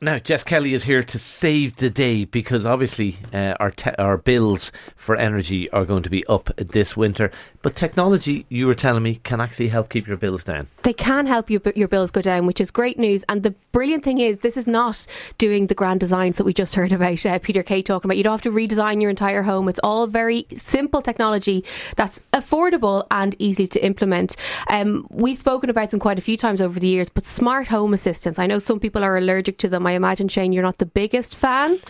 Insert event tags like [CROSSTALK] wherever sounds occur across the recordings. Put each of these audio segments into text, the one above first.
Now, Jess Kelly is here to save the day because obviously uh, our te- our bills for energy are going to be up this winter. But technology, you were telling me, can actually help keep your bills down. They can help you, your bills go down, which is great news. And the brilliant thing is, this is not doing the grand designs that we just heard about uh, Peter Kay talking about. You don't have to redesign your entire home. It's all very simple technology that's affordable and easy to implement. Um, we've spoken about them quite a few times over the years, but smart home assistants. I know some people are allergic to them. I imagine Shane, you're not the biggest fan.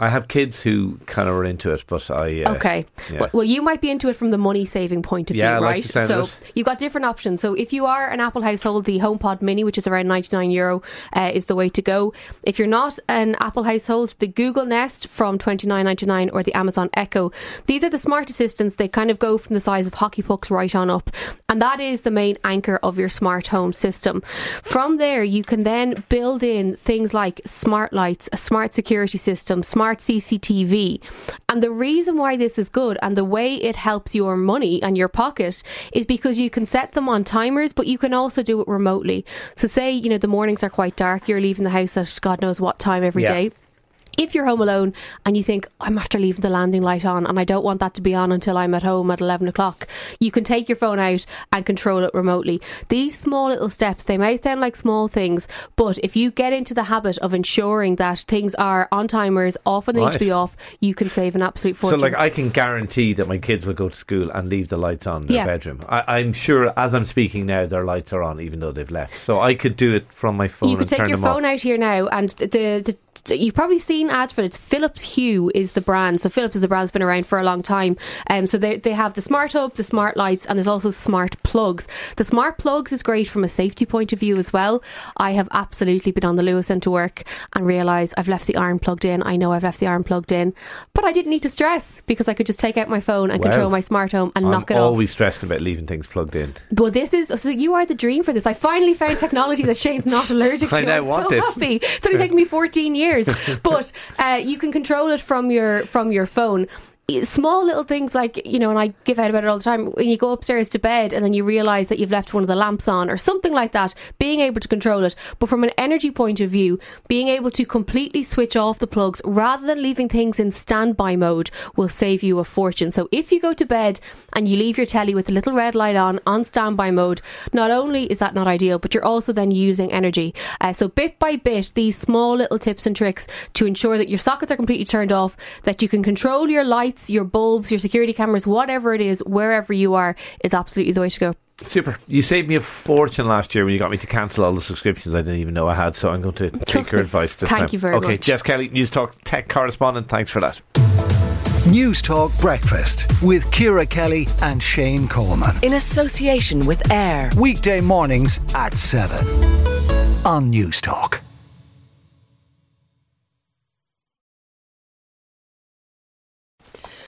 I have kids who kind of are into it, but I. Uh, okay. Yeah. Well, you might be into it from the money saving point of yeah, view, right? Like so you've got different options. So if you are an Apple household, the HomePod Mini, which is around 99 euro, uh, is the way to go. If you're not an Apple household, the Google Nest from 29.99 or the Amazon Echo. These are the smart assistants. They kind of go from the size of hockey pucks right on up. And that is the main anchor of your smart home system. From there, you can then build in things like smart lights, a smart security system, smart smart CCTV. And the reason why this is good and the way it helps your money and your pocket is because you can set them on timers, but you can also do it remotely. So, say, you know, the mornings are quite dark, you're leaving the house at God knows what time every yeah. day if you're home alone and you think I'm after leaving the landing light on and I don't want that to be on until I'm at home at 11 o'clock, you can take your phone out and control it remotely. These small little steps, they may sound like small things, but if you get into the habit of ensuring that things are on timers, off when they right. need to be off, you can save an absolute fortune. So, like, I can guarantee that my kids will go to school and leave the lights on in their yeah. bedroom. I, am sure, as I'm speaking now, their lights are on, even though they've left. So I could do it from my phone. You could take your phone off. out here now, and the, the you've probably seen ads for it. It's Philips Hue is the brand. So Philips is a brand that's been around for a long time. Um, so they, they have the smart hub, the smart lights, and there's also smart plugs. The smart plugs is great from a safety point of view as well. I have absolutely been on the Luas into work and realised I've left the iron plugged in. I know I've left the iron plugged in, but I didn't need to stress because I could just take out my phone and control my smart home and I'm knock it off. always stressed about leaving things plugged in. Well, this is so you are the dream for this. I finally found technology that Shane's not allergic [LAUGHS] to. I now I'm want so this. happy. It's only taken me 14 years, [LAUGHS] but uh, you can control it from your from your phone small little things like you know and i give out about it all the time when you go upstairs to bed and then you realize that you've left one of the lamps on or something like that being able to control it. But from an energy point of view being able to completely switch off the plugs rather than leaving things in standby mode will save you a fortune. So if you go to bed and you leave your telly with the little red light on on standby mode not only is that not ideal but you're also then using energy. Uh, so bit by bit these small little tips and tricks to ensure that your sockets are completely turned off that you can control your lights lights, your bulbs, your security cameras, whatever it is, wherever you are, is absolutely the way to go. Super. You saved me a fortune last year when you got me to cancel all the subscriptions I didn't even know I had, so I'm going to Trust take your me. advice this Thank time. you very okay, much. Okay, Jess Kelly, Newstalk tech correspondent. Thanks for that. Newstalk Breakfast with Ciara Kelly and Shane Coleman. In association with AIR. Weekday mornings at 7 on Newstalk.